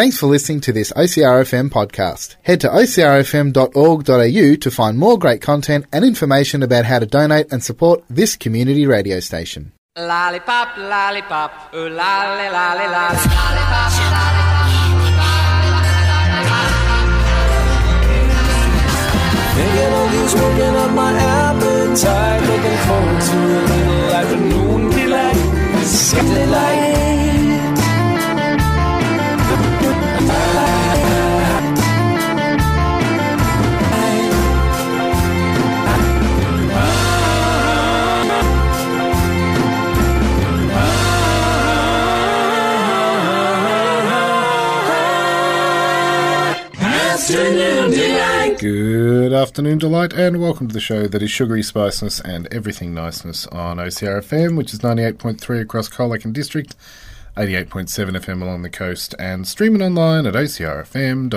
Thanks for listening to this OCRFM podcast. Head to ocrfm.org.au to find more great content and information about how to donate and support this community radio station. Lollipop, lollipop, ooh lolly, lolly, lolly. Lollipop, Thinking of you's working up my appetite. Looking forward to a little afternoon delight. Skip delight. Afternoon delight. Good afternoon, Delight, and welcome to the show that is sugary spiceness and everything niceness on OCRFM, which is 98.3 across Colac and District, 88.7 FM along the coast, and streaming online at ocrfm.org.au.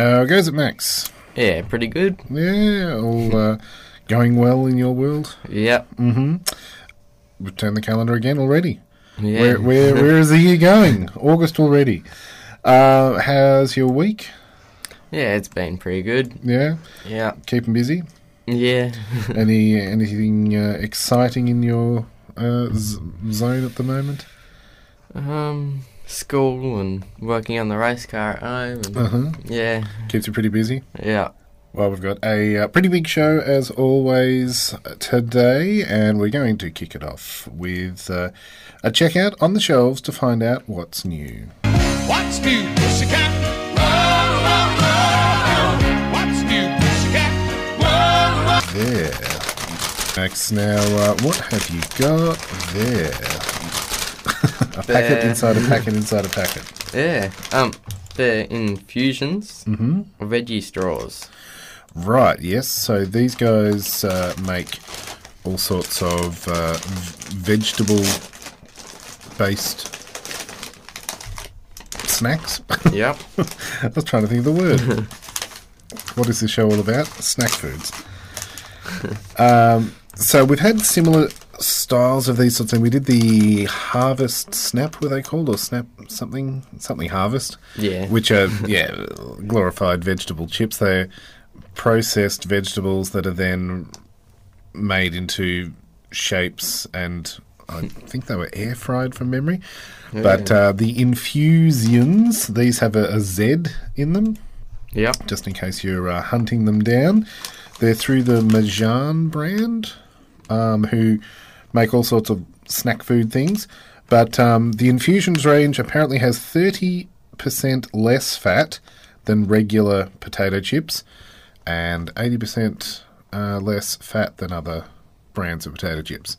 How goes it, Max? Yeah, pretty good. Yeah, all uh, going well in your world? Yep. We've turned the calendar again already. Yeah. Where, where, where is the year going? August already. Uh, how's your week? yeah, it's been pretty good. Yeah, Yeah. keeping busy. Yeah. Any anything uh, exciting in your uh, z- zone at the moment? um, school and working on the race car at home. And, Uh-huh. Yeah. Keeps you pretty busy. Yeah. Well, we've got a uh, pretty big show as always today, and we're going to kick it off with uh, a check out on the shelves to find out what's new. What's new, pussycat? Whoa, whoa, whoa. What's new, pussycat? Whoa, whoa. There. Max, now uh, what have you got there? a packet inside a packet inside a packet. Yeah. Um, they're Infuzions, mm-hmm. veggie straws. Right, yes. So these guys uh, make all sorts of uh, v- vegetable based snacks. Yep. I was trying to think of the word. what is this show all about? Snack foods. um, so we've had similar styles of these sorts of things. We did the Harvest Snap, were they called, or Snap something, something Harvest? Yeah. Which are yeah glorified vegetable chips. They're processed vegetables that are then made into shapes and. I think they were air fried from memory. But uh, the Infuzions, these have a, a Z in them, Yeah. just in case you're uh, hunting them down. They're through the Majan brand, um, who make all sorts of snack food things. But um, the Infuzions range apparently has 30% less fat than regular potato chips and 80% uh, less fat than other brands of potato chips.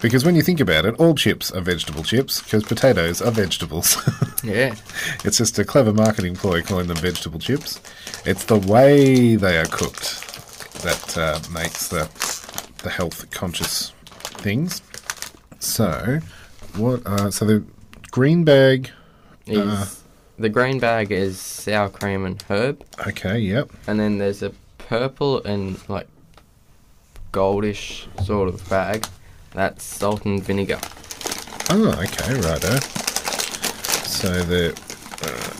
Because when you think about it, all chips are vegetable chips because potatoes are vegetables. Yeah. It's just a clever marketing ploy calling them vegetable chips. It's the way they are cooked that uh, makes the the health conscious things. So, what? Uh, so the green bag. Is Uh. the green bag is sour cream and herb, Okay, yep. and then there's a purple and like goldish sort of bag. That's salt and vinegar. Oh, okay, righto. So the uh,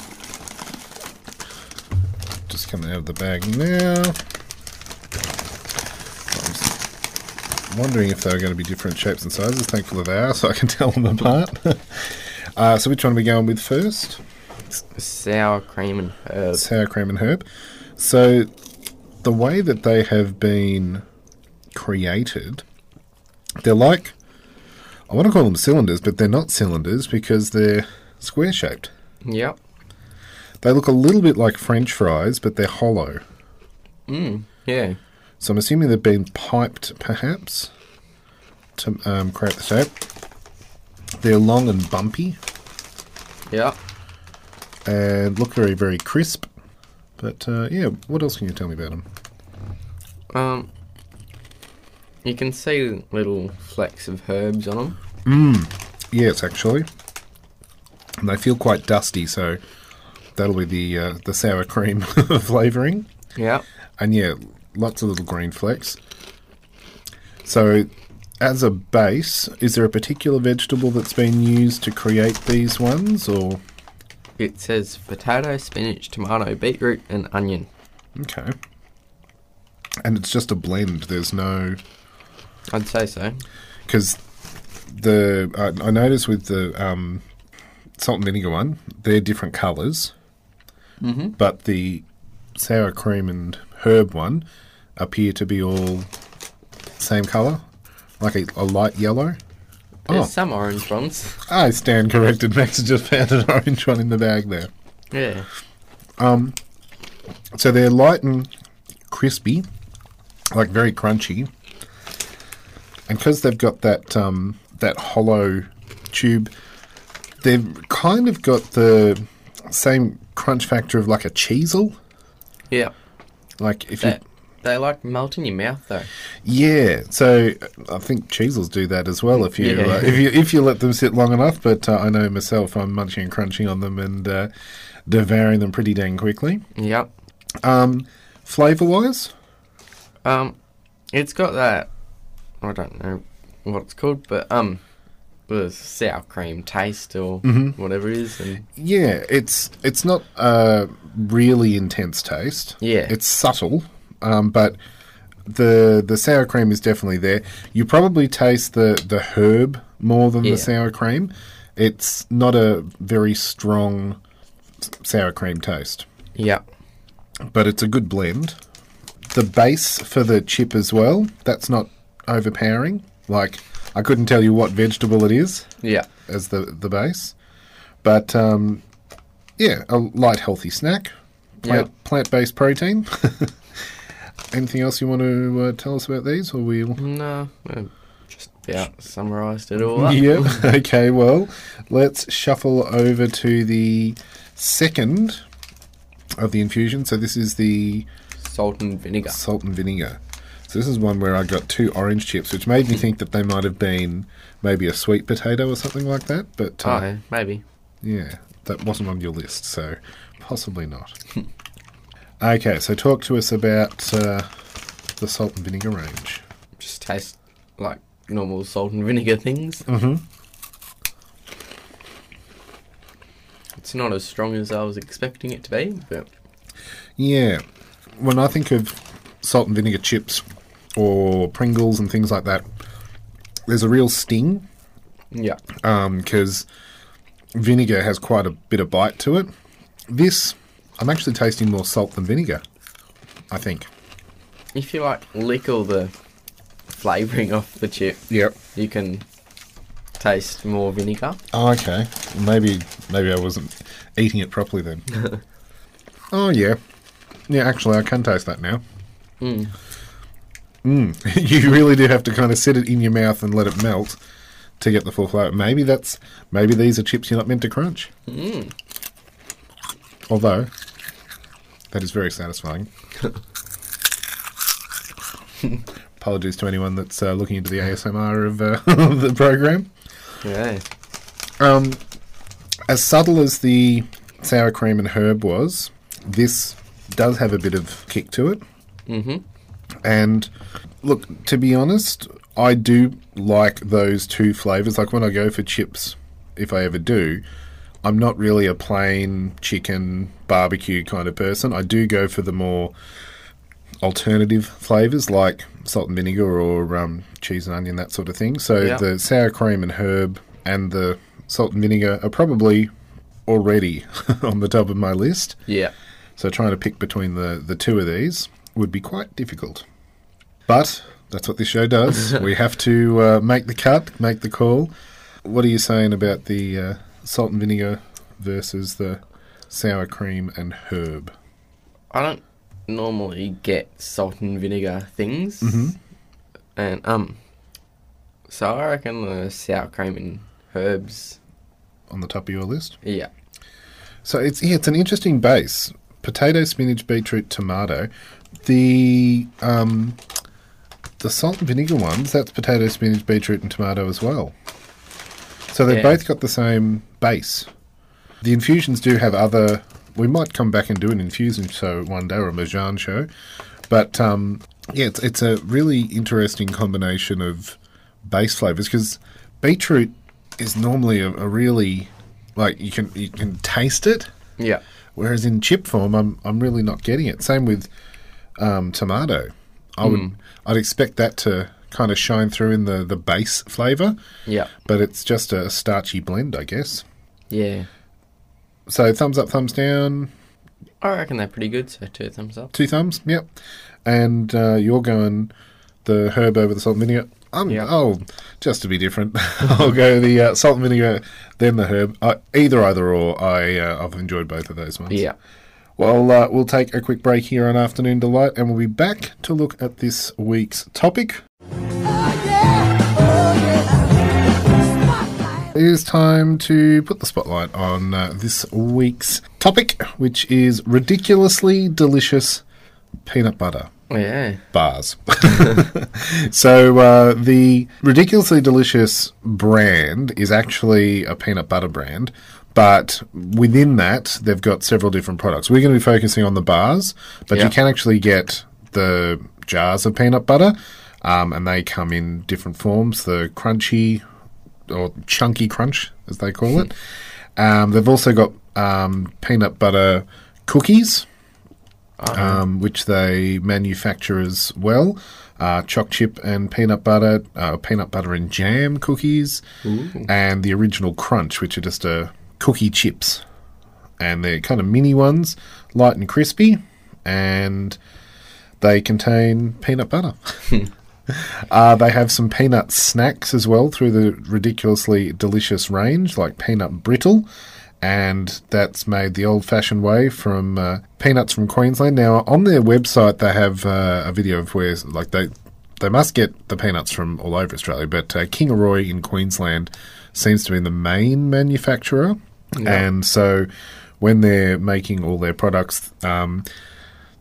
just coming out of the bag now. I was wondering if they were going to be different shapes and sizes. Thankfully they are, so I can tell them apart. uh, so which one are we going with first? Sour cream and herb. sour cream and herb. So the way that they have been created, they're like I want to call them cylinders, but they're not cylinders because they're square shaped. Yep. They look a little bit like French fries, but they're hollow. Mm. Yeah. So I'm assuming they've been piped, perhaps, to um, create the shape. They're long and bumpy Yeah. and look very, very crisp. But uh, yeah, what else can you tell me about them? Um. You can see little flecks of herbs on them. Yes, actually. And they feel quite dusty, so that'll be the uh, the sour cream flavouring. Yep. And yeah, lots of little green flecks. So as a base, is there a particular vegetable that's been used to create these ones, or It says potato, spinach, tomato, beetroot, and onion. okay? And it's just a blend. There's no I'd say so. because the I, I noticed with the um, salt and vinegar one, they're different colors, mm-hmm. but the sour cream and herb one appear to be all same color, like a, a light yellow. There's Oh. some orange ones. I stand corrected. Max just found an orange one in the bag there. Yeah. Um, so they're light and crispy, like very crunchy. And because they've got that um, that hollow tube, they've kind of got the same crunch factor of like a Cheezel. Yeah. Like if They, you, they like melt in your mouth though. yeah. So I think Cheezels do that as well if you Yeah. uh, if you if you let them sit long enough. But uh, I know myself, I'm munching and crunching on them and uh, devouring them pretty dang quickly. Yep. Um, flavor wise, Um, it's got that. I don't know what it's called, but um, the sour cream taste or Mm-hmm. whatever it is, and Yeah, it's it's not a really intense taste. Yeah. it's subtle, um, but the the sour cream is definitely there. You probably taste the the herb more than Yeah. the sour cream. It's not a very strong sour cream taste, yeah, but it's a good blend. The base for the chip as well. That's not overpowering. Like I couldn't tell you what vegetable it is yeah, as the the base. But um, yeah, a light, healthy snack. Plant Yeah. plant based protein. Anything else you want to uh, tell us about these, or we'll no, just about summarised it all up. Yep. okay. Well, let's shuffle over to the second of the Infuzion. So this is the Salt and vinegar. salt and vinegar. So this is one where I got two orange chips, which made me think that they might have been maybe a sweet potato or something like that. But uh, Oh, maybe. Yeah, that wasn't on your list, so possibly not. okay, so talk to us about uh, the salt and vinegar range. Just taste like normal salt and vinegar things. Mm-hmm. It's not as strong as I was expecting it to be, but Yeah, when I think of salt and vinegar chips or Pringles and things like that, there's a real sting yeah, because vinegar has quite a bit of bite to it. This, I'm actually tasting more salt than vinegar. I think. if you like lick all the flavouring off the chip, Yep. you can taste more vinegar. Oh, okay. Maybe maybe I wasn't eating it properly then. oh yeah, yeah. Actually, I can taste that now. Mm. Mm. you really do have to kind of set it in your mouth and let it melt to get the full flavour. Maybe that's maybe these are chips you're not meant to crunch. Mm. Although that is very satisfying. Apologies to anyone that's uh, looking into the ASMR of, uh, of the program. Yeah. Um, as subtle as the sour cream and herb was, this does have a bit of kick to it. Mhm. And look, to be honest, I do like those two flavors. Like when I go for chips, if I ever do, I'm not really a plain chicken barbecue kind of person. I do go for the more alternative flavors like salt and vinegar or um, cheese and onion, that sort of thing. So Yeah. the sour cream and herb and the salt and vinegar are probably already on the top of my list. Yeah. So trying to pick between the, the two of these would be quite difficult. But that's what this show does. we have to uh, make the cut, make the call. What are you saying about the uh, salt and vinegar versus the sour cream and herb? I don't normally get salt and vinegar things. Mhm. And, um, so I reckon the sour cream and herbs, On the top of your list? yeah. So it's yeah, it's an interesting base: potato, spinach, beetroot, tomato. The um, the salt and vinegar ones that's potato, spinach, beetroot, and tomato as well. So they've Yeah. both got the same base. The Infuzions do have other. We might come back and do an Infuzion show one day or a Majan show, but um, yeah, it's it's a really interesting combination of base flavors because beetroot is normally a, a really like you can you can taste it, Yeah. whereas in chip form, I'm I'm really not getting it. Same with um, tomato. I would I'd expect that to kind of shine through in the the base flavor, Yeah. but it's just a starchy blend, I guess. Yeah. So thumbs up, thumbs down, I reckon they're pretty good, so two thumbs up. two thumbs, yep. And uh, you're going the herb over the salt and vinegar. I'm, Yeah. Oh, just to be different, I'll go the uh, salt and vinegar, then the herb. Uh, either, either or. I uh, I've enjoyed both of those ones. Yeah. Well, uh, we'll take a quick break here on Afternoon Delight, and we'll be back to look at this week's topic. It is time to put the spotlight on uh, this week's topic, which is ridiculously delicious peanut butter Yeah. bars. so uh, the ridiculously delicious brand is actually a peanut butter brand, but within that they've got several different products. We're going to be focusing on the bars, but Yeah. you can actually get the jars of peanut butter, um, and they come in different forms. The crunchy or chunky crunch, as they call it. Um, they've also got um, peanut butter cookies um, which they manufacture as well. Uh, choc chip and peanut butter, uh, peanut butter and jam cookies, and the original crunch, which are just uh, cookie chips, and they're kind of mini ones, light and crispy, and they contain peanut butter. Uh, they have some peanut snacks as well through the ridiculously delicious range, like peanut brittle, and that's made the old-fashioned way from uh, peanuts from Queensland. Now, on their website, they have uh, a video of where, like, they they must get the peanuts from all over Australia, but uh, Kingaroy in Queensland seems to be the main manufacturer, and so when they're making all their products, um,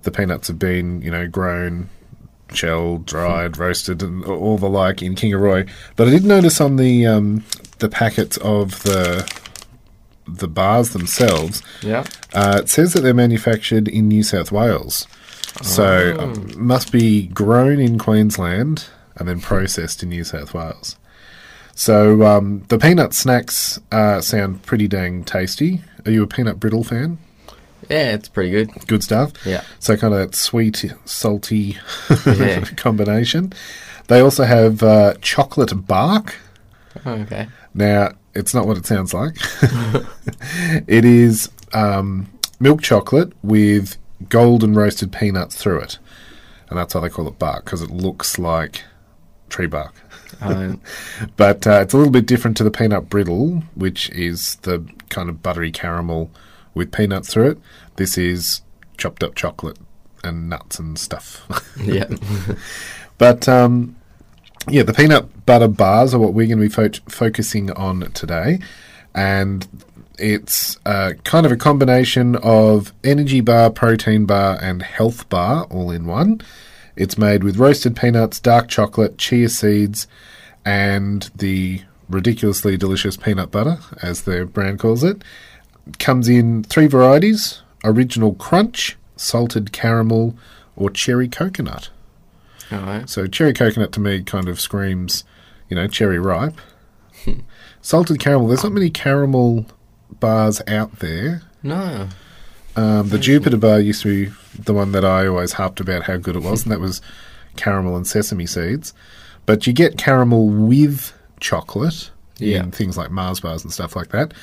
the peanuts have been, you know, grown shelled, dried, roasted, and all the like in Kingaroy. But I did notice on the um, the packets of the the bars themselves, Yeah. uh, it says that they're manufactured in New South Wales. So um, must be grown in Queensland and then processed in New South Wales. So um, the peanut snacks uh, sound pretty dang tasty. Are you a peanut brittle fan? Yeah, it's pretty good. Good stuff. Yeah. So kind of that sweet, salty Yeah. combination. They also have uh, chocolate bark. Oh, okay. Now, it's not what it sounds like. it is um, milk chocolate with golden roasted peanuts through it. And that's why they call it bark, because it looks like tree bark. Um, But uh, it's a little bit different to the peanut brittle, which is the kind of buttery caramel with peanuts through it. This is chopped up chocolate and nuts and stuff. yeah. But um, yeah, the peanut butter bars are what we're going to be fo- focusing on today, and it's uh, kind of a combination of energy bar, protein bar, and health bar all in one. It's made with roasted peanuts, dark chocolate, chia seeds, and the ridiculously delicious peanut butter, as their brand calls it. Comes in three varieties: original crunch, salted caramel, or cherry coconut. All right. So cherry coconut to me kind of screams, you know, cherry ripe. Hmm. Salted caramel. There's not many caramel bars out there. No. Um, the Jupiter bar used to be the one that I always harped about how good it was, and that was caramel and sesame seeds. But you get caramel with chocolate Yeah. in things like Mars bars and stuff like that.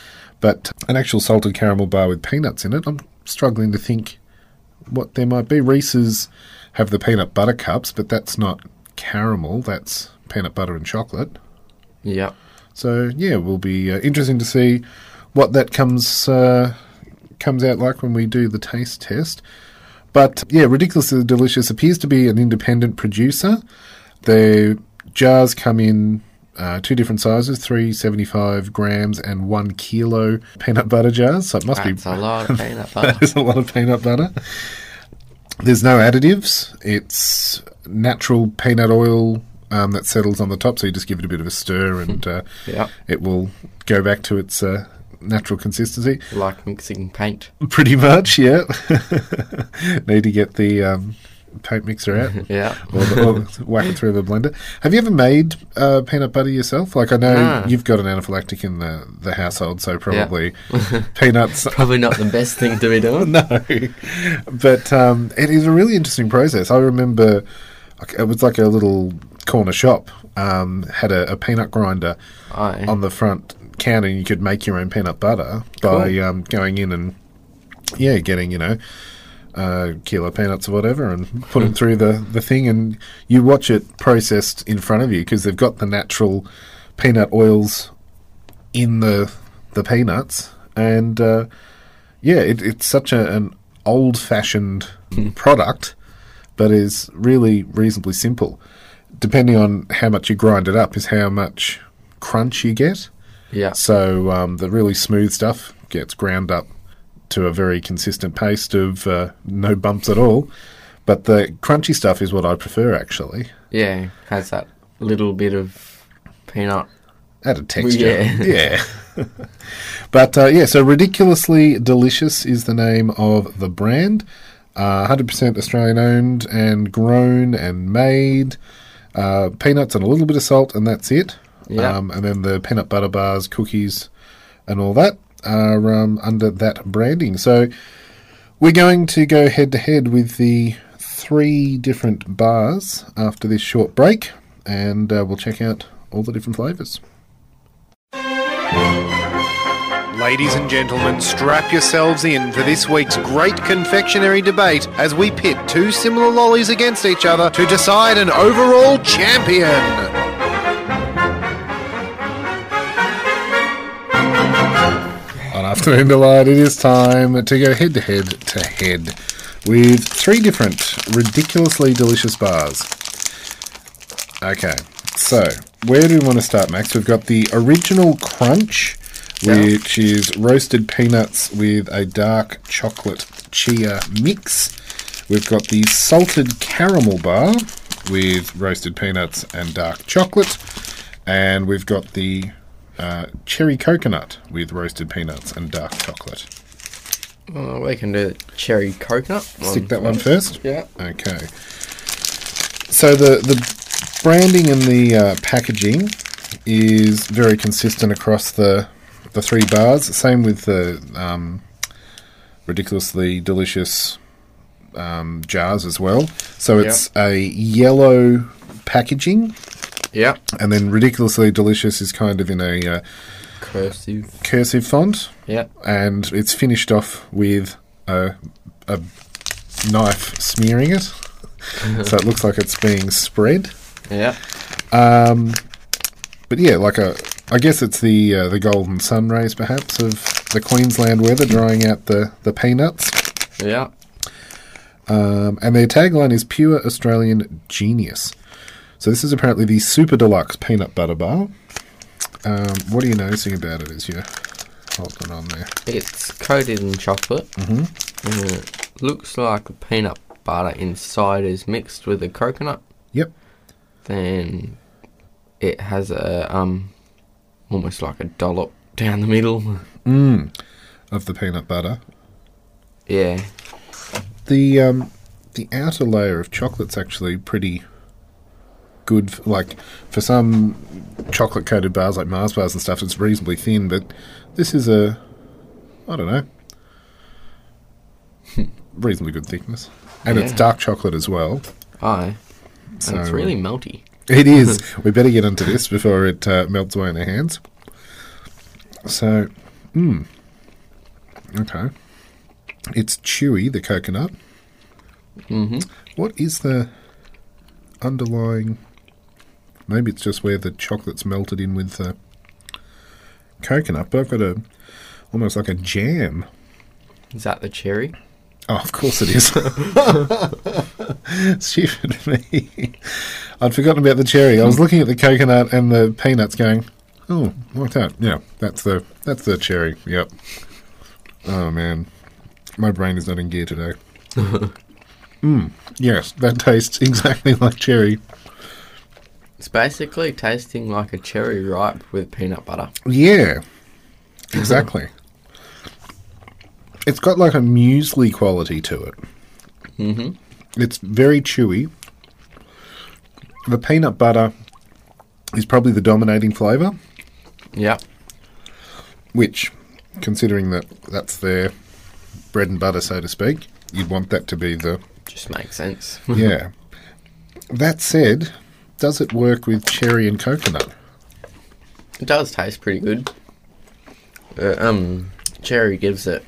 But an actual salted caramel bar with peanuts in it, I'm struggling to think what there might be. Reese's have the peanut butter cups, but that's not caramel. That's peanut butter and chocolate. Yeah. So yeah, we'll be uh, interesting to see what that comes uh, comes out like when we do the taste test. But yeah, ridiculously delicious appears to be an independent producer. The jars come in uh, two different sizes: three seventy-five grams and one kilo peanut butter jars. So it must That's be a lot of peanut butter. that is a lot of peanut butter. There's no additives. It's natural peanut oil um, that settles on the top, so you just give it a bit of a stir, and uh, Yeah. it will go back to its uh, natural consistency. Like mixing paint. Pretty much, yeah. Need to get the um, paint mixer out. Yeah. or, the, or whack it through the blender. Have you ever made uh, peanut butter yourself? Like I know No. you've got an anaphylactic in the, the household, so probably peanuts. Probably not the best thing to be doing. no, but um, it is a really interesting process. I remember it was like a little corner shop um, had a, a peanut grinder Aye. on the front and You could make your own peanut butter by Cool. um, going in and yeah, getting you know uh, kilo peanuts or whatever, and put them through the, the thing, and you watch it processed in front of you because they've got the natural peanut oils in the the peanuts, and uh, yeah, it, it's such a, an old fashioned product, but is really reasonably simple. Depending on how much you grind it up, is how much crunch you get. Yeah. So um, the really smooth stuff gets ground up to a very consistent paste of uh, no bumps at all. But the crunchy stuff is what I prefer actually. Yeah. Has that little bit of peanut. Added texture. Yeah. Yeah. but uh, yeah, so Ridiculously Delicious is the name of the brand. Uh, 100% Australian owned and grown and made. Uh, peanuts and a little bit of salt, and that's it. Yeah. Um, and then the peanut butter bars, cookies, and all that are um, under that branding. So we're going to go head to head with the three different bars after this short break, and uh, we'll check out all the different flavours. Ladies and gentlemen, strap yourselves in for this week's great confectionery debate as we pit two similar lollies against each other to decide an overall champion. On Afternoon Delight, it is time to go head to head to head with three different ridiculously delicious bars. Okay, so where do we want to start, Max? We've got the original crunch, which is roasted peanuts with a dark chocolate chia mix. We've got the salted caramel bar with roasted peanuts and dark chocolate. And we've got the uh, cherry coconut with roasted peanuts and dark chocolate. Oh, we can do the cherry coconut. Stick that one first. Yeah. Okay. So the the branding and the uh, packaging is very consistent across the the three bars. Same with the um, ridiculously delicious um, jars as well. So it's a yellow packaging, Yeah. and then ridiculously delicious is kind of in a uh, Cursive. cursive font. Yeah. and it's finished off with a, a knife smearing it, so it looks like it's being spread. Yeah. But yeah, like a, I guess it's the uh, the golden sun rays perhaps of the Queensland weather drying out the the peanuts. Yeah. Um, and their tagline is "Pure Australian Genius." So this is apparently the super deluxe peanut butter bar. Um, what are you noticing about it as you're holding on there? It's coated in chocolate. Mm-hmm. And it looks like the peanut butter inside is mixed with the coconut. Yep. Then it has a um, almost like a dollop down the middle. Of the peanut butter. Yeah. The um, the outer layer of chocolate's actually pretty good. f like for some chocolate coated bars, like Mars bars and stuff, it's reasonably thin. But this is a, I don't know, reasonably good thickness, and it's dark chocolate as well. Aye. So, and it's really melty. It is. we better get into this before it uh, melts away in our hands. So, mm, okay. It's chewy, the coconut. Mm-hmm. What is the underlying? Maybe it's just where the chocolate's melted in with the coconut. But I've got a almost like a jam. Is that the cherry? Oh, of course it is. Stupid me. I'd forgotten about the cherry. I was looking at the coconut and the peanuts, going, "Oh, like that? Yeah, that's the that's the cherry. Yep." Oh man, my brain is not in gear today. mm, yes, that tastes exactly like cherry. It's basically tasting like a cherry ripe with peanut butter. Yeah, exactly. it's got like a muesli quality to it. Mm-hmm. It's very chewy. The peanut butter is probably the dominating flavour, Yeah. which, considering that that's their bread and butter, so to speak, you'd want that to be the Just makes sense. yeah. That said, does it work with cherry and coconut? It does taste pretty good. Uh, um, cherry gives it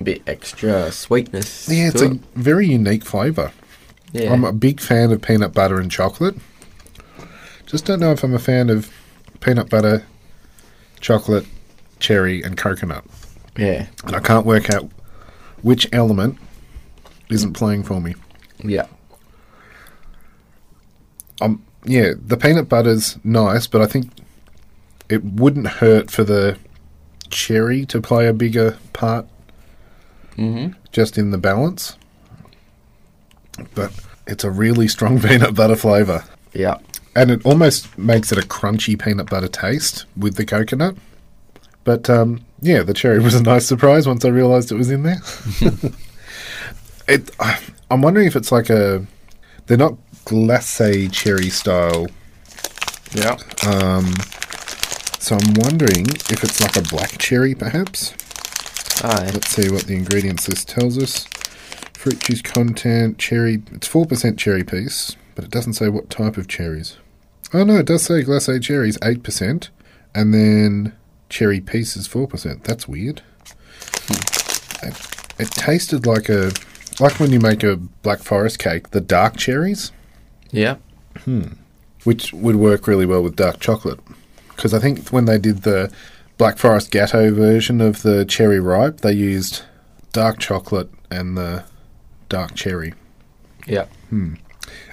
a bit extra sweetness. Yeah, it's a it. very unique flavour. yeah. I'm a big fan of peanut butter and chocolate. Just don't know if I'm a fan of peanut butter, chocolate, cherry, and coconut. yeah, And I can't work out which element isn't playing for me. yeah, Um, yeah, the peanut butter's nice, but I think it wouldn't hurt for the cherry to play a bigger part hmm just in the balance. But it's a really strong peanut butter flavour. yeah, And it almost makes it a crunchy peanut butter taste with the coconut. But um, yeah, the cherry was a nice surprise once I realised it was in there. it, I'm wondering if it's like a. They're not glacé cherry style, yeah. Um, so I'm wondering if it's like a black cherry perhaps. Aye. Let's see what the ingredients list tells us. Fruit juice content, cherry. It's 4% cherry piece, but it doesn't say what type of cherries. Oh no, it does say glacé cherries, 8%, and then cherry piece is 4%. That's weird. Hmm. It, it tasted like a. Like when you make a Black Forest cake, the dark cherries, Yeah. Hmm. which would work really well with dark chocolate. Because I think when they did the Black Forest Gatto version of the cherry ripe, they used dark chocolate and the dark cherry. Yeah. Hmm.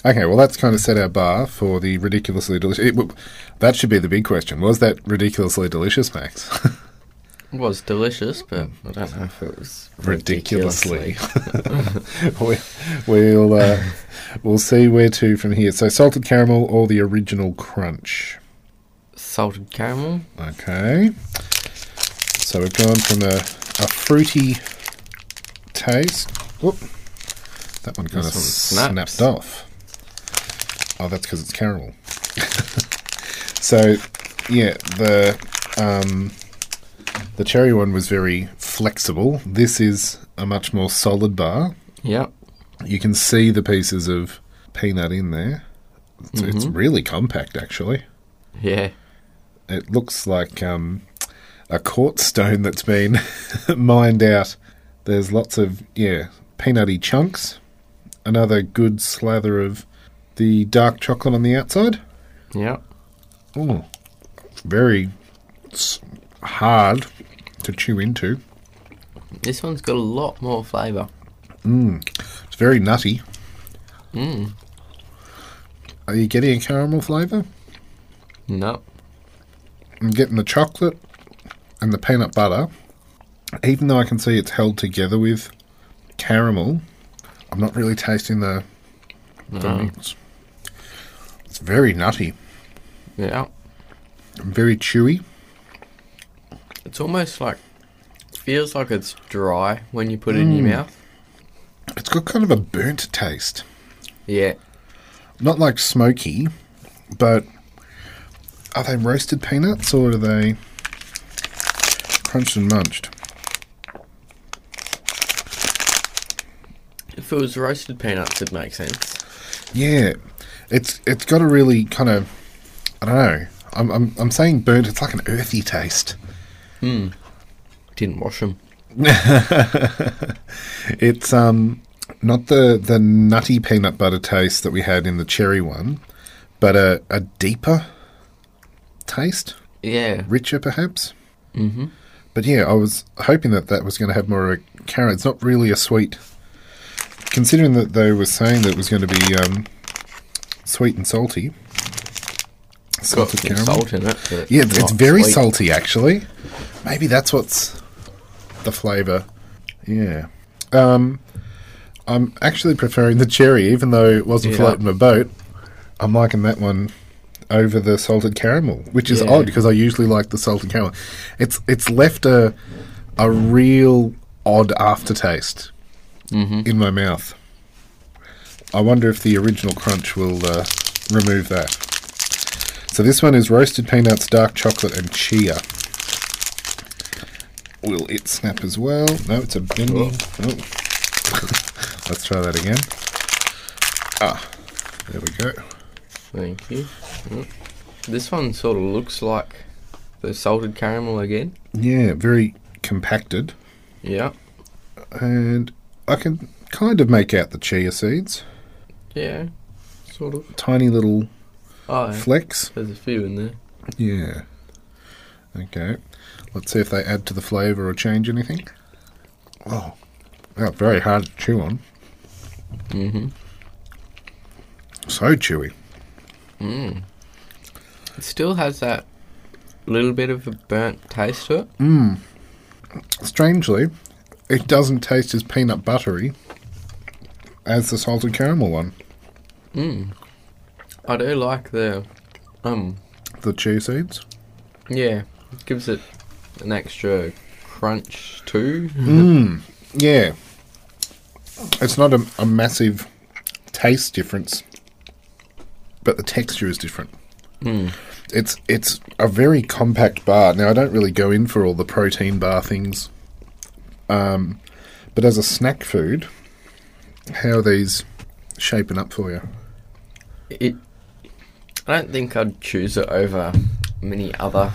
Okay, well, that's kind of set our bar for the ridiculously delicious. It, that should be the big question. Was that ridiculously delicious, Max? It was delicious, but I don't know if it was Ridiculously. we, we'll uh, we'll see where to from here. So, salted caramel or the original crunch? Salted caramel. Okay. So we've gone from a, a fruity taste. Whoop. That one kind of This one snaps. snapped off. Oh, that's because it's caramel. so, yeah, the um, the cherry one was very flexible. This is a much more solid bar. Yeah. You can see the pieces of peanut in there. It's, it's really compact, actually. Yeah. It looks like um, a quartz stone that's been mined out. There's lots of, yeah, peanutty chunks. Another good slather of the dark chocolate on the outside. Yeah. Oh, very hard to chew into. This one's got a lot more flavour. It's very nutty. Mm. Are you getting a caramel flavour? No. I'm getting the chocolate and the peanut butter. Even though I can see it's held together with caramel, I'm not really tasting the, the No. mix. It's very nutty, Yeah. very chewy. It's almost like feels like it's dry when you put it in your hmm. mouth. It's got kind of a burnt taste. Yeah. Not like smoky, but are they roasted peanuts or are they crunched and munched? If it was roasted peanuts, it'd make sense. Yeah, it's it's got a really kind of I don't know. I'm I'm I'm saying burnt. It's like an earthy taste. Didn't wash them. It's um not the the nutty peanut butter taste that we had in the cherry one, but a a deeper taste, Yeah. richer perhaps. Mm-hmm. But yeah, I was hoping that that was going to have more of a carrot. It's not really a sweet, considering that they were saying that it was going to be um, sweet and salty. Got Salted some caramel. salt in it. Yeah, it's, it's very sweet. salty actually. Maybe that's what's the flavour. Yeah. Um, I'm actually preferring the cherry, even though it wasn't Yeah. floating my boat. I'm liking that one over the salted caramel, which is Yeah. odd because I usually like the salted caramel. It's it's left a a real odd aftertaste Mm-hmm. in my mouth. I wonder if the original crunch will uh, remove that. So this one is roasted peanuts, dark chocolate, and chia. Will it snap as well? No, it's a bendy. Oh. Let's try that again. Ah, there we go. Thank you. Mm. This one sort of looks like the salted caramel again. Yeah, very compacted, Yeah. and I can kind of make out the chia seeds. Yeah. Sort of. Tiny little Oh, flecks. there's a few in there. Yeah. Okay. Let's see if they add to the flavour or change anything. Oh, that's very hard to chew on. Mm-hmm. So chewy. Mm. It still has that little bit of a burnt taste to it. Mm. Strangely, it doesn't taste as peanut buttery as the salted caramel one. Mm. I do like the, um, The chia seeds. yeah, it gives it an extra crunch too. Mm. Yeah. It's not a, a massive taste difference, but the texture is different. Mm. It's it's a very compact bar. Now I don't really go in for all the protein bar things, um, but as a snack food, how are these shaping up for you? It. I don't think I'd choose it over many other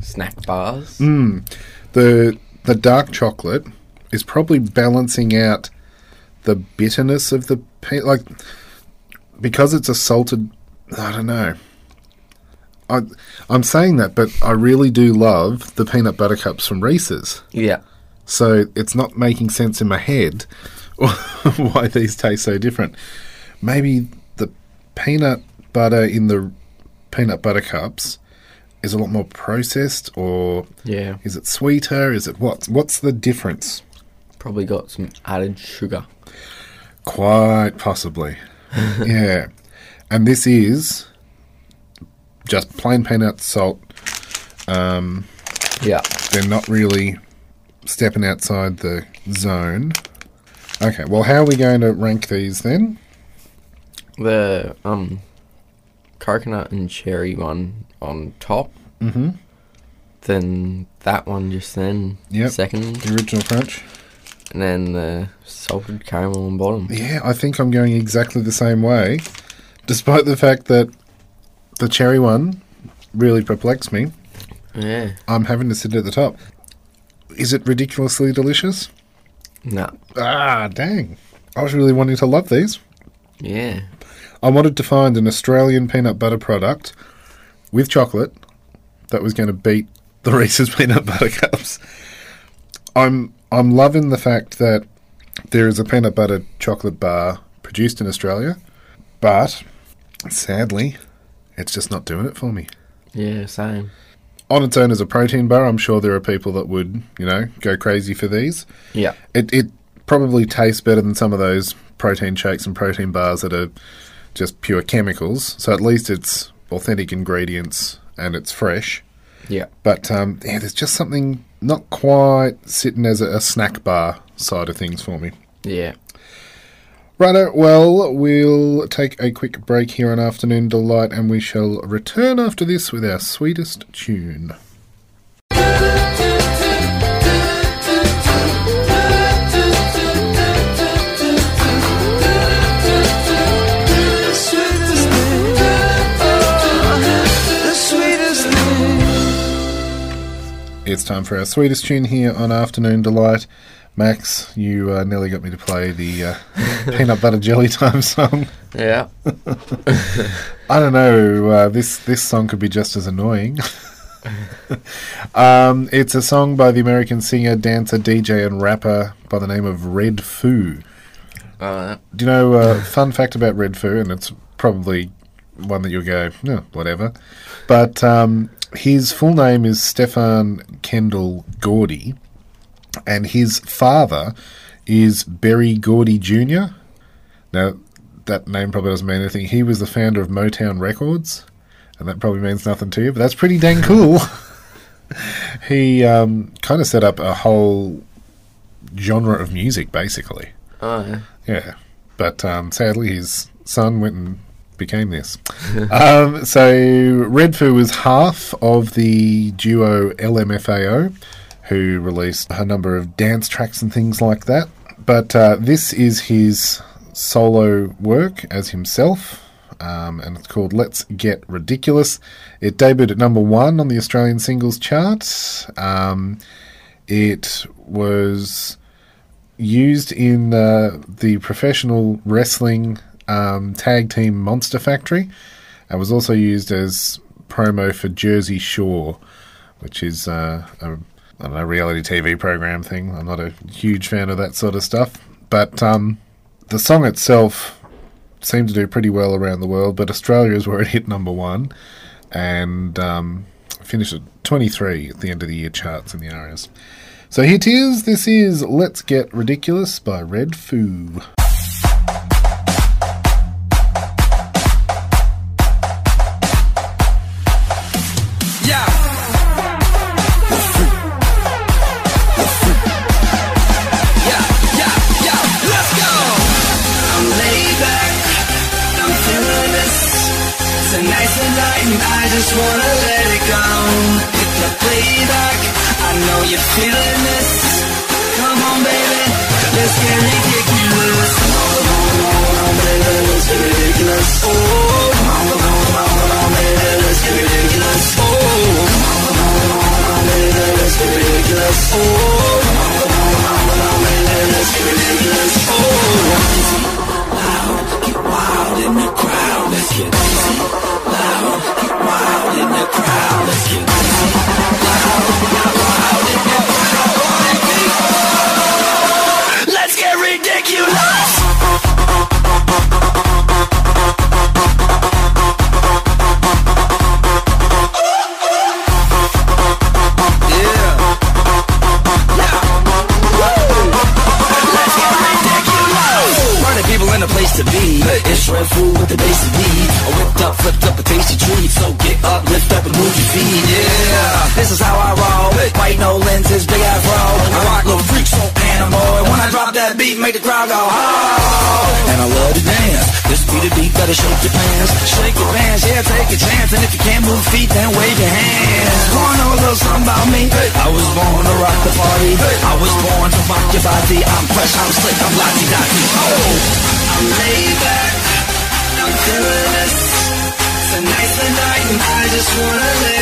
snack bars. Mm. The the dark chocolate is probably balancing out the bitterness of the pe- like because it's a salted. I don't know. I I'm saying that, but I really do love the peanut butter cups from Reese's. Yeah. So it's not making sense in my head why these taste so different. Maybe the peanut butter in the peanut butter cups is a lot more processed, or Yeah. is it sweeter? Is it what? What's the difference? Probably got some added sugar. Quite possibly, yeah. And this is just plain peanut salt. Um, Yeah. they're not really stepping outside the zone. Okay, well, how are we going to rank these then? The um coconut and cherry one on top. Mm-hmm. Then that one just then Yep. second. The original crunch. And then the salted caramel on bottom. Yeah, I think I'm going exactly the same way, despite the fact that the cherry one really perplexed me. Yeah. I'm having to sit at the top. Is it ridiculously delicious? No. Ah, dang. I was really wanting to love these. Yeah. I wanted to find an Australian peanut butter product with chocolate that was going to beat the Reese's peanut butter cups. I'm I'm loving the fact that there is a peanut butter chocolate bar produced in Australia, but sadly, it's just not doing it for me. Yeah, same. On its own as a protein bar, I'm sure there are people that would, you know, go crazy for these. Yeah. It it probably tastes better than some of those protein shakes and protein bars that are just pure chemicals. So at least it's authentic ingredients and it's fresh. Yeah. But um, yeah, there's just something not quite sitting as a, a snack bar side of things for me. Yeah. Righto, well, we'll take a quick break here on Afternoon Delight and we shall return after this with our sweetest tune. It's time for our sweetest tune here on Afternoon Delight. Max, you uh, nearly got me to play the uh, peanut butter jelly time song. Yeah. I don't know. Uh, this this song could be just as annoying. um, it's a song by the American singer, dancer, DJ, and rapper by the name of Red Foo. Uh, Do you know uh, fun fact about Red Foo? And it's probably one that you'll go, no, whatever. But um, his full name is Stefan Kendall Gordy, and his father is Berry Gordy Jr. Now, that name probably doesn't mean anything. He was the founder of Motown Records, and that probably means nothing to you, but that's pretty dang cool. he um, kind of set up a whole genre of music, basically. oh, yeah. Yeah. but um, sadly his son went and became this. um, so Red Foo was half of the duo LMFAO, who released a number of dance tracks and things like that. But uh, this is his solo work as himself. Um, and it's called Let's Get Ridiculous. It debuted at number one on the Australian singles chart. Um, it was used in uh, the professional wrestling um, tag team Monster Factory and was also used as promo for Jersey Shore, which is uh, a I don't know reality TV program thing. I'm not a huge fan of that sort of stuff, but um, the song itself seemed to do pretty well around the world. But Australia is where it hit number one and um, finished at 23 at the end of the year charts in the RS. So here it is. This is Let's Get Ridiculous by Redfoo. Know you're feeling this. Come on, baby, let's get ridiculous. Come on, baby, let's get ridiculous. Oh, come on, on, oh, come on, baby, let's get ridiculous. Oh, come on, baby, let's get ridiculous. Oh, the. I was born to rock your body. I'm fresh, I'm slick, I'm lottie dotty. Oh, I'm laid back. I'm feeling this. A nice night and I just wanna let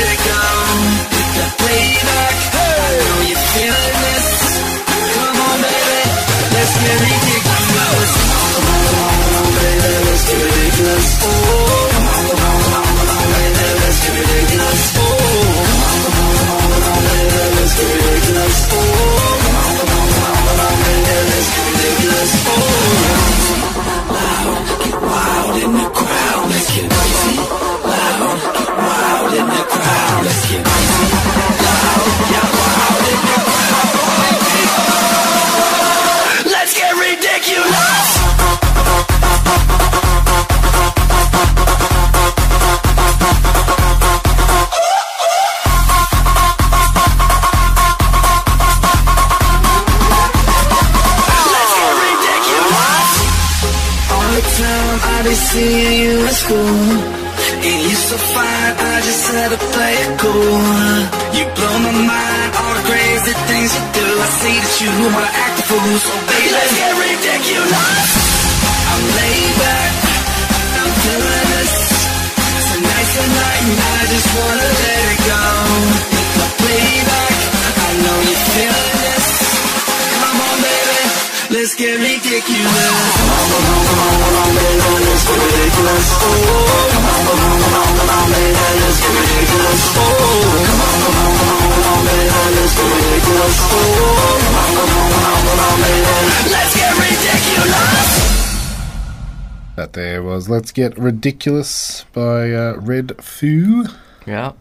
Let's Get Ridiculous by uh, Redfoo. Yeah.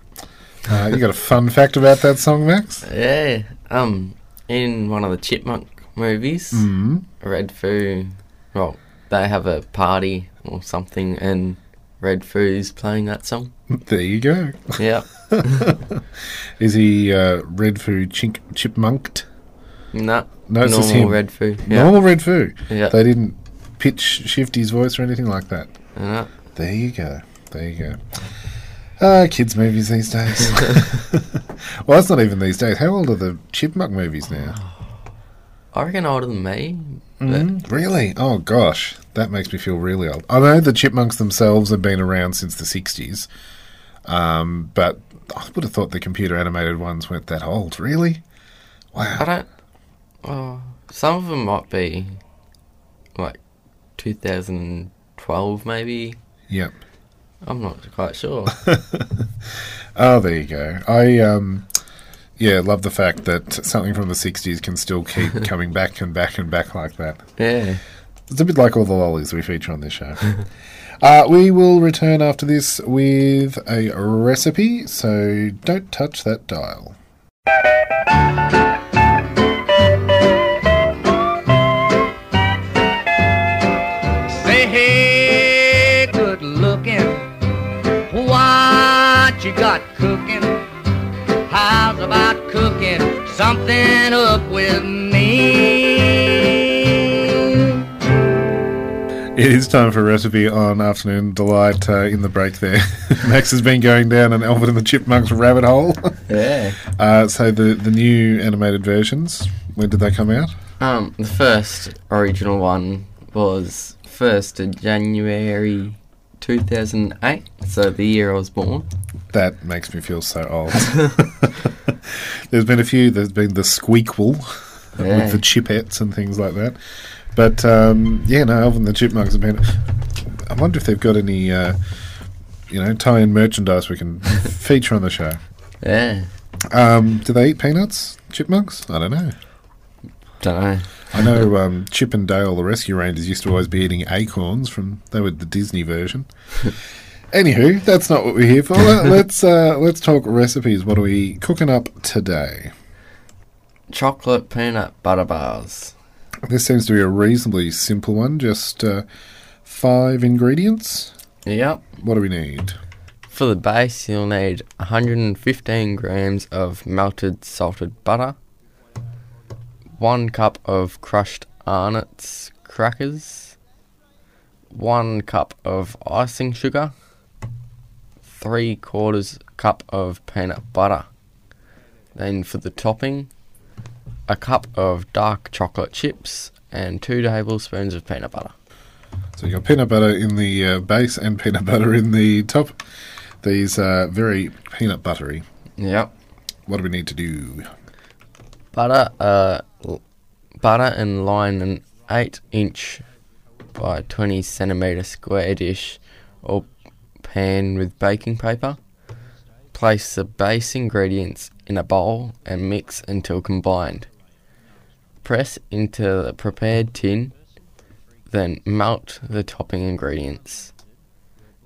Uh, you got a fun fact about that song, Max? Yeah. Um, in one of the Chipmunk movies, Mm. Redfoo, well, they have a party or something, and Redfoo's playing that song. There you go. Yeah. Is he uh, Redfoo chink, chipmunked? no. No, it's just normal him. Redfoo. Yeah. Normal Redfoo. Yeah. They didn't pitch shift his voice or anything like that. Uh, There you go. There you go. Ah, kids' movies these days. well, that's not even these days. How old are the Chipmunk movies now? I reckon older than me. But Mm, really? Oh, gosh. That makes me feel really old. I know the Chipmunks themselves have been around since the 60s, um, but I would have thought the computer animated ones weren't that old. Really? Wow. I don't. Oh, some of them might be like 2012, maybe. Yep. I'm not quite sure. Oh, there you go. I um, yeah, love the fact that something from the '60s can still keep coming back and back and back like that. yeah. It's a bit like all the lollies we feature on this show. uh, we will return after this with a recipe, so don't touch that dial. Something up with me? It is time for a recipe on Afternoon Delight uh, in the break there. Max has been going down an Alvin and the Chipmunks rabbit hole. Yeah. uh, so the, the new animated versions, when did they come out? Um, the first original one was 1st of January 2008, so the year I was born. That makes me feel so old. There's been a few. There's been the Squeakquel Yeah. with the chipettes and things like that. But um, yeah, no, Alvin the Chipmunks have been. I wonder if they've got any, uh, you know, tie-in merchandise we can feature on the show. Yeah. Um, do they eat peanuts, chipmunks? I don't know. Don't know. I know um, Chip and Dale, the Rescue Rangers, used to always be eating acorns from. They were the Disney version. Anywho, that's not what we're here for. Let- let's uh, let's talk recipes. What are we cooking up today? Chocolate peanut butter bars. This seems to be a reasonably simple one. Just uh, five ingredients. Yep. What do we need? For the base, you'll need 115 grams of melted salted butter, one cup of crushed Arnott's crackers, one cup of icing sugar, three quarters cup of peanut butter. Then for the topping, a cup of dark chocolate chips and two tablespoons of peanut butter. So you got peanut butter in the uh, base and peanut butter in the top. These are very peanut buttery. Yep. What do we need to do? butter uh l- butter and line an 8 inch by 20 centimeter square dish or pan with baking paper place the base ingredients in a bowl and mix until combined press into the prepared tin then melt the topping ingredients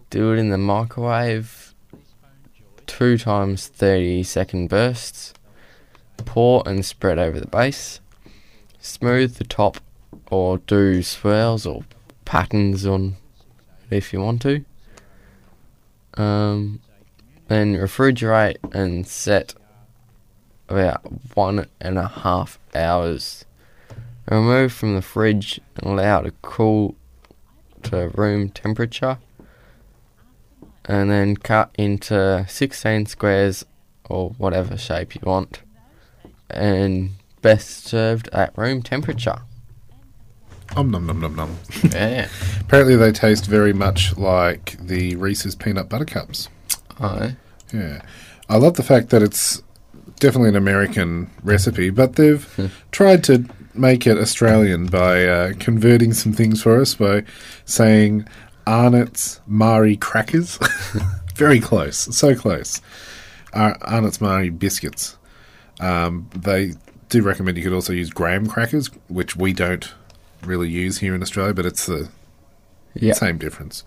do it in the microwave 2 times 30 second bursts pour and spread over the base. Smooth the top or do swirls or patterns on if you want to. Um, then refrigerate and set about one and a half hours. Remove from the fridge and allow to cool to room temperature. And then cut into 16 squares or whatever shape you want and best served at room temperature. Om nom nom nom nom. Yeah. Apparently, they taste very much like the Reese's peanut butter cups. Oh. Yeah, I love the fact that it's definitely an American recipe, but they've tried to make it Australian by uh, converting some things for us by saying Arnott's Marie crackers. very close, so close. Ar- Arnott's Marie biscuits. Um, they do recommend you could also use graham crackers, which we don't really use here in Australia, but it's the Yeah. same difference.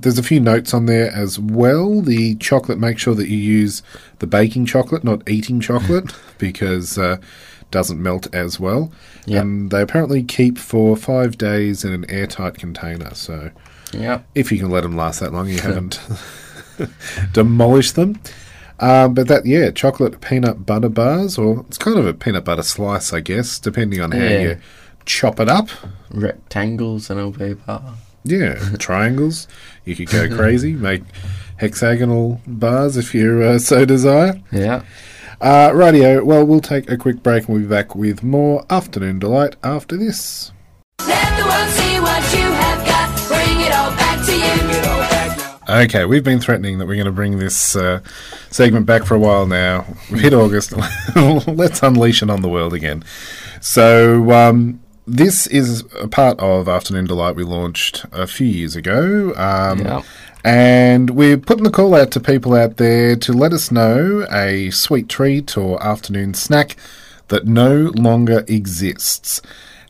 There's a few notes on there as well. The chocolate, make sure that you use the baking chocolate, not eating chocolate, because uh, doesn't melt as well. Yep. And they apparently keep for five days in an airtight container. So Yep. if you can let them last that long, you haven't demolished them. Um, but that, yeah, chocolate peanut butter bars, or it's kind of a peanut butter slice, I guess, depending on how Yeah. you chop it up. Rectangles and it'll a bar. Yeah, triangles. You could go crazy, make hexagonal bars if you uh, so desire. Yeah. Uh, radio, well, we'll take a quick break and we'll be back with more Afternoon Delight after this. Let the world see what you have got. Bring it all back to you. Okay, we've been threatening that we're going to bring this uh, segment back for a while now. We've hit August. Let's unleash it on the world again. So, um, this is a part of Afternoon Delight we launched a few years ago. Um, Yeah. And we're putting the call out to people out there to let us know a sweet treat or afternoon snack that no longer exists.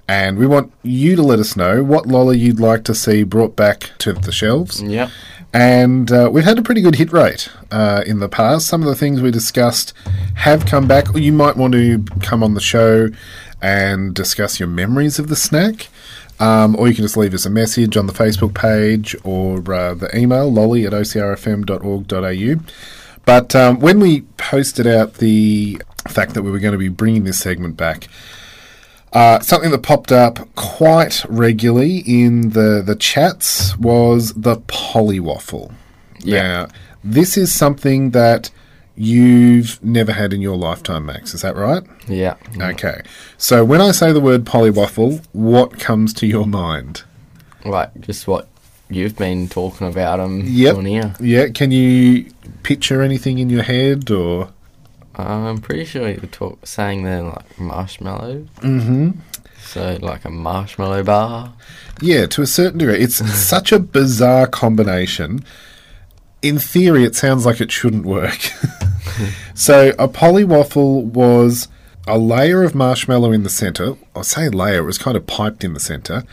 And we want you to let us know what lolly you'd like to see brought back to the shelves. Yep. And uh, we've had a pretty good hit rate uh, in the past. Some of the things we discussed have come back. You might want to come on the show and discuss your memories of the snack. Um, or you can just leave us a message on the Facebook page or uh, the email lolly at ocrfm.org.au. But um, when we posted out the fact that we were going to be bringing this segment back, uh, something that popped up quite regularly in the, the chats was the polywaffle. Yeah. Now, this is something that you've never had in your lifetime, Max. Is that right? Yeah. Okay. So when I say the word polywaffle, what comes to your mind? Like just what you've been talking about them Yep. on here. Yeah. Can you picture anything in your head or? I'm pretty sure you were talk- saying they're like marshmallow. Mm-hmm. So like a marshmallow bar. Yeah, to a certain degree. It's such a bizarre combination. In theory, it sounds like it shouldn't work. so, a polywaffle was a layer of marshmallow in the center. I say layer, it was kind of piped in the center.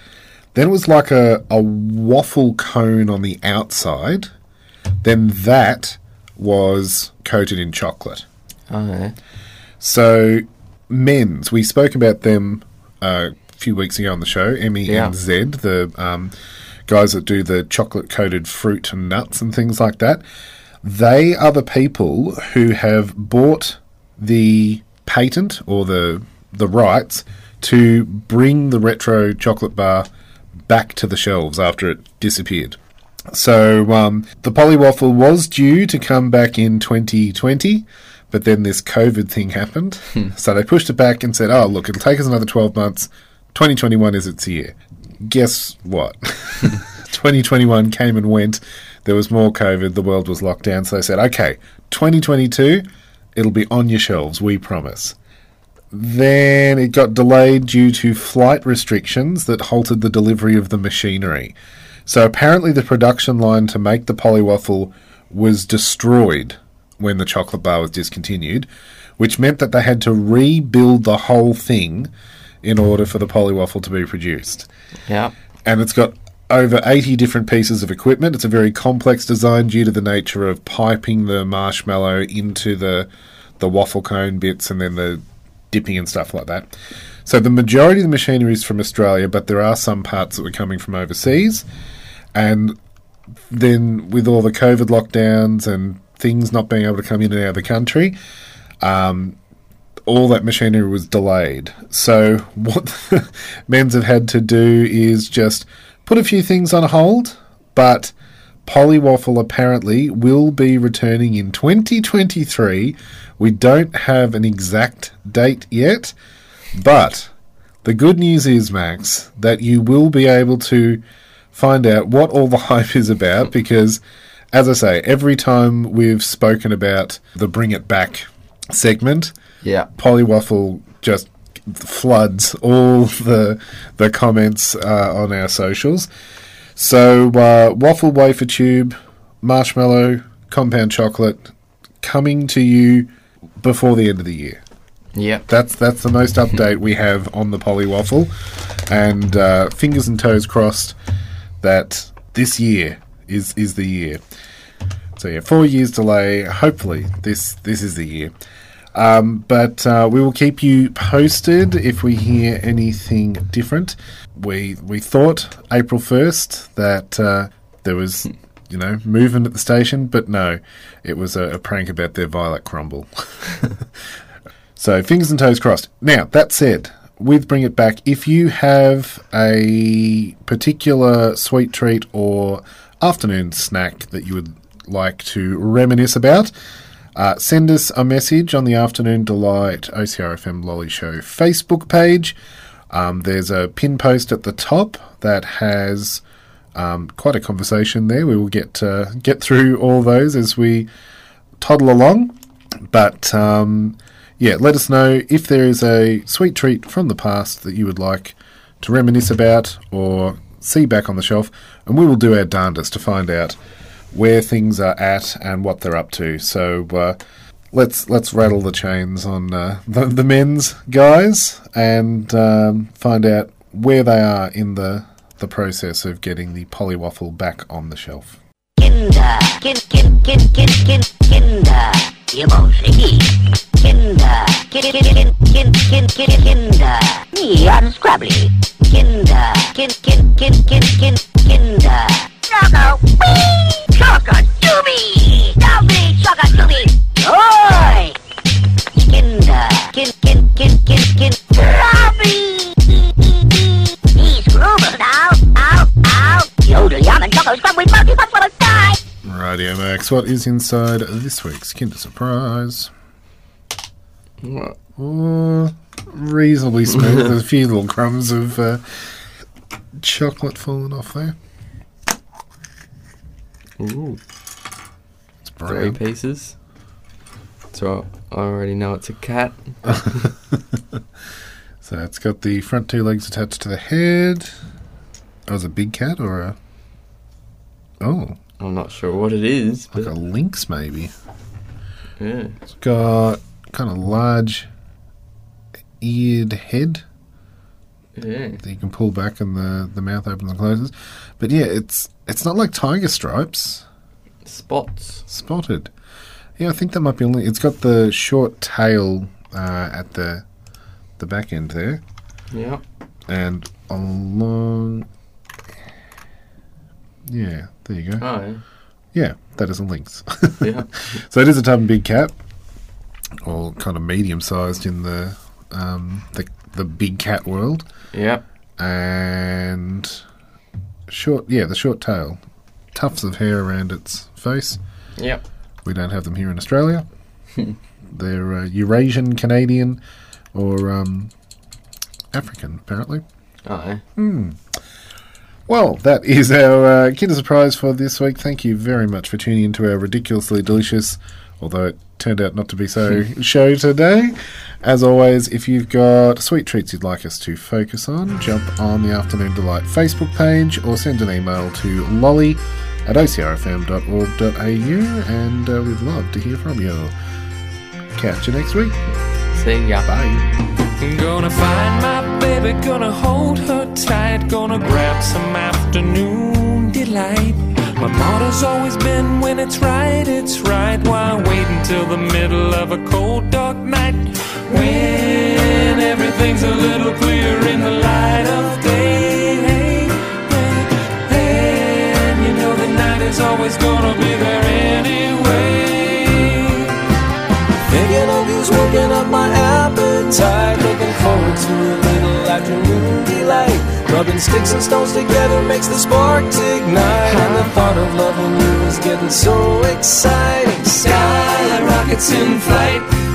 Then it was like a, a waffle cone on the outside. Then that was coated in chocolate. Oh yeah. So, Menz, we spoke about them uh, a few weeks ago on the show, M E N Z, the um, guys that do the chocolate coated fruit and nuts and things like that. They are the people who have bought the patent or the the rights to bring the retro chocolate bar back to the shelves after it disappeared. So um, the polywaffle was due to come back in 2020, but then this COVID thing happened. so they pushed it back and said, "Oh, look, it'll take us another 12 months. 2021 is its year." Guess what? 2021 came and went. There was more COVID. The world was locked down. So they said, "Okay, 2022, it'll be on your shelves. We promise." Then it got delayed due to flight restrictions that halted the delivery of the machinery. So apparently, the production line to make the polywaffle was destroyed when the chocolate bar was discontinued, which meant that they had to rebuild the whole thing in order for the polywaffle to be produced. Yeah. And it's got over 80 different pieces of equipment. It's a very complex design due to the nature of piping the marshmallow into the the waffle cone bits and then the dipping and stuff like that. So the majority of the machinery is from Australia, but there are some parts that were coming from overseas. And then with all the COVID lockdowns and things not being able to come in and out of the country, um, all that machinery was delayed. So what Menz have had to do is just put a few things on hold, but Polywaffle apparently will be returning in 2023. We don't have an exact date yet, but the good news is, Max, that you will be able to find out what all the hype is about because, as I say, every time we've spoken about the Bring It Back segment, Yeah. Polywaffle just floods all the the comments uh, on our socials. So uh, waffle wafer tube, marshmallow, compound chocolate, coming to you before the end of the year. Yeah, That's that's the most update we have on the polywaffle, and uh, fingers and toes crossed that this year is is the year. So yeah, four years delay. Hopefully, this this is the year. Um, but uh, we will keep you posted if we hear anything different. We we thought April first that uh, there was you know movement at the station, but no, it was a, a prank about their violet crumble. So fingers and toes crossed. Now that said, with Bring It Back, if you have a particular sweet treat or afternoon snack that you would like to reminisce about, uh, send us a message on the Afternoon Delight OCRFM Lolly Show Facebook page. Um, there's a pin post at the top that has um, quite a conversation there. We will get uh, get through all those as we toddle along. But um, yeah, let us know if there is a sweet treat from the past that you would like to reminisce about or see back on the shelf, and we will do our darndest to find out where things are at and what they're up to. So uh, let's let's rattle the chains on uh, the, the Menz guys and um, find out where they are in the the process of getting the polywaffle back on the shelf. Kinder, kin, kin, kin, kin, kin, Kinder, kin, kin, kin, kin, kin, kin, Kinder, me. Kinder, kin, kin, kin, kin, kin, Kinder. Choco, wee, Choco, doobie, doobie, Choco, doobie, oi! Kinder, kin, kin, kin, kin, kin, Scrabbly. He's grooving now, ow, ow. Yodel, yum, and Choco, Scrub, we monkey, punch, will die. Radio Max, what is inside this week's Kinder Surprise? What? Oh, reasonably smooth. There's a few little crumbs of uh, chocolate falling off there. Ooh, It's three pieces. So I already know it's a cat. So it's got the front two legs attached to the head. Oh, is it a big cat or a. Oh, I'm not sure what it is, like a lynx maybe. yeah. It's got kind of large eared head Yeah. that you can pull back and the, the mouth opens and closes. But yeah, it's it's not like tiger stripes. Spots. Spotted. Yeah, I think that might be only. It's got the short tail uh, at the the back end there, Yeah. and along. Yeah, there you go. Oh, Yeah, that is a lynx. yeah. so it is a type of big cat, or kind of medium sized in the um, the the big cat world, yeah. and short. Yeah, the short tail, tufts of hair around its face. Yep. We don't have them here in Australia. They're uh, Eurasian, Canadian, or um, African, apparently. Oh, Well, that is our uh, Kinder Surprise for this week. Thank you very much for tuning into our ridiculously delicious, although it turned out not to be so, show today. As always, if you've got sweet treats you'd like us to focus on, jump on the Afternoon Delight Facebook page or send an email to lolly at ocrfm.org.au and uh, we'd love to hear from you. Catch you next week. see ya. Bye. I'm Gonna find my baby, gonna hold her tight, gonna grab some afternoon delight. My motto's always been when it's right, it's right. Why wait until the middle of a cold, dark night? When everything's a little clearer in the light of day. Hey, you know the night is always gonna be there anyway. Thinking of you's working up my appetite. Looking forward to little afternoon delight. Rubbing sticks and stones together makes the sparks ignite. And the thought of loving you is getting so exciting. Sky rockets in flight.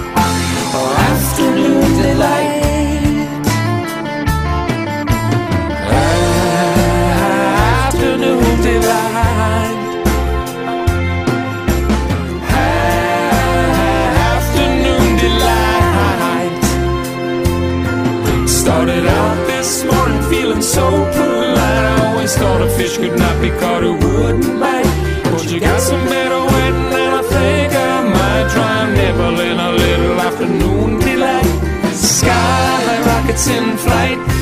So polite. I always thought a fish could not be caught who wouldn't bite. But you got some better wetting, and I think I might try and nibble in a little afternoon delight. Sky like rockets in flight.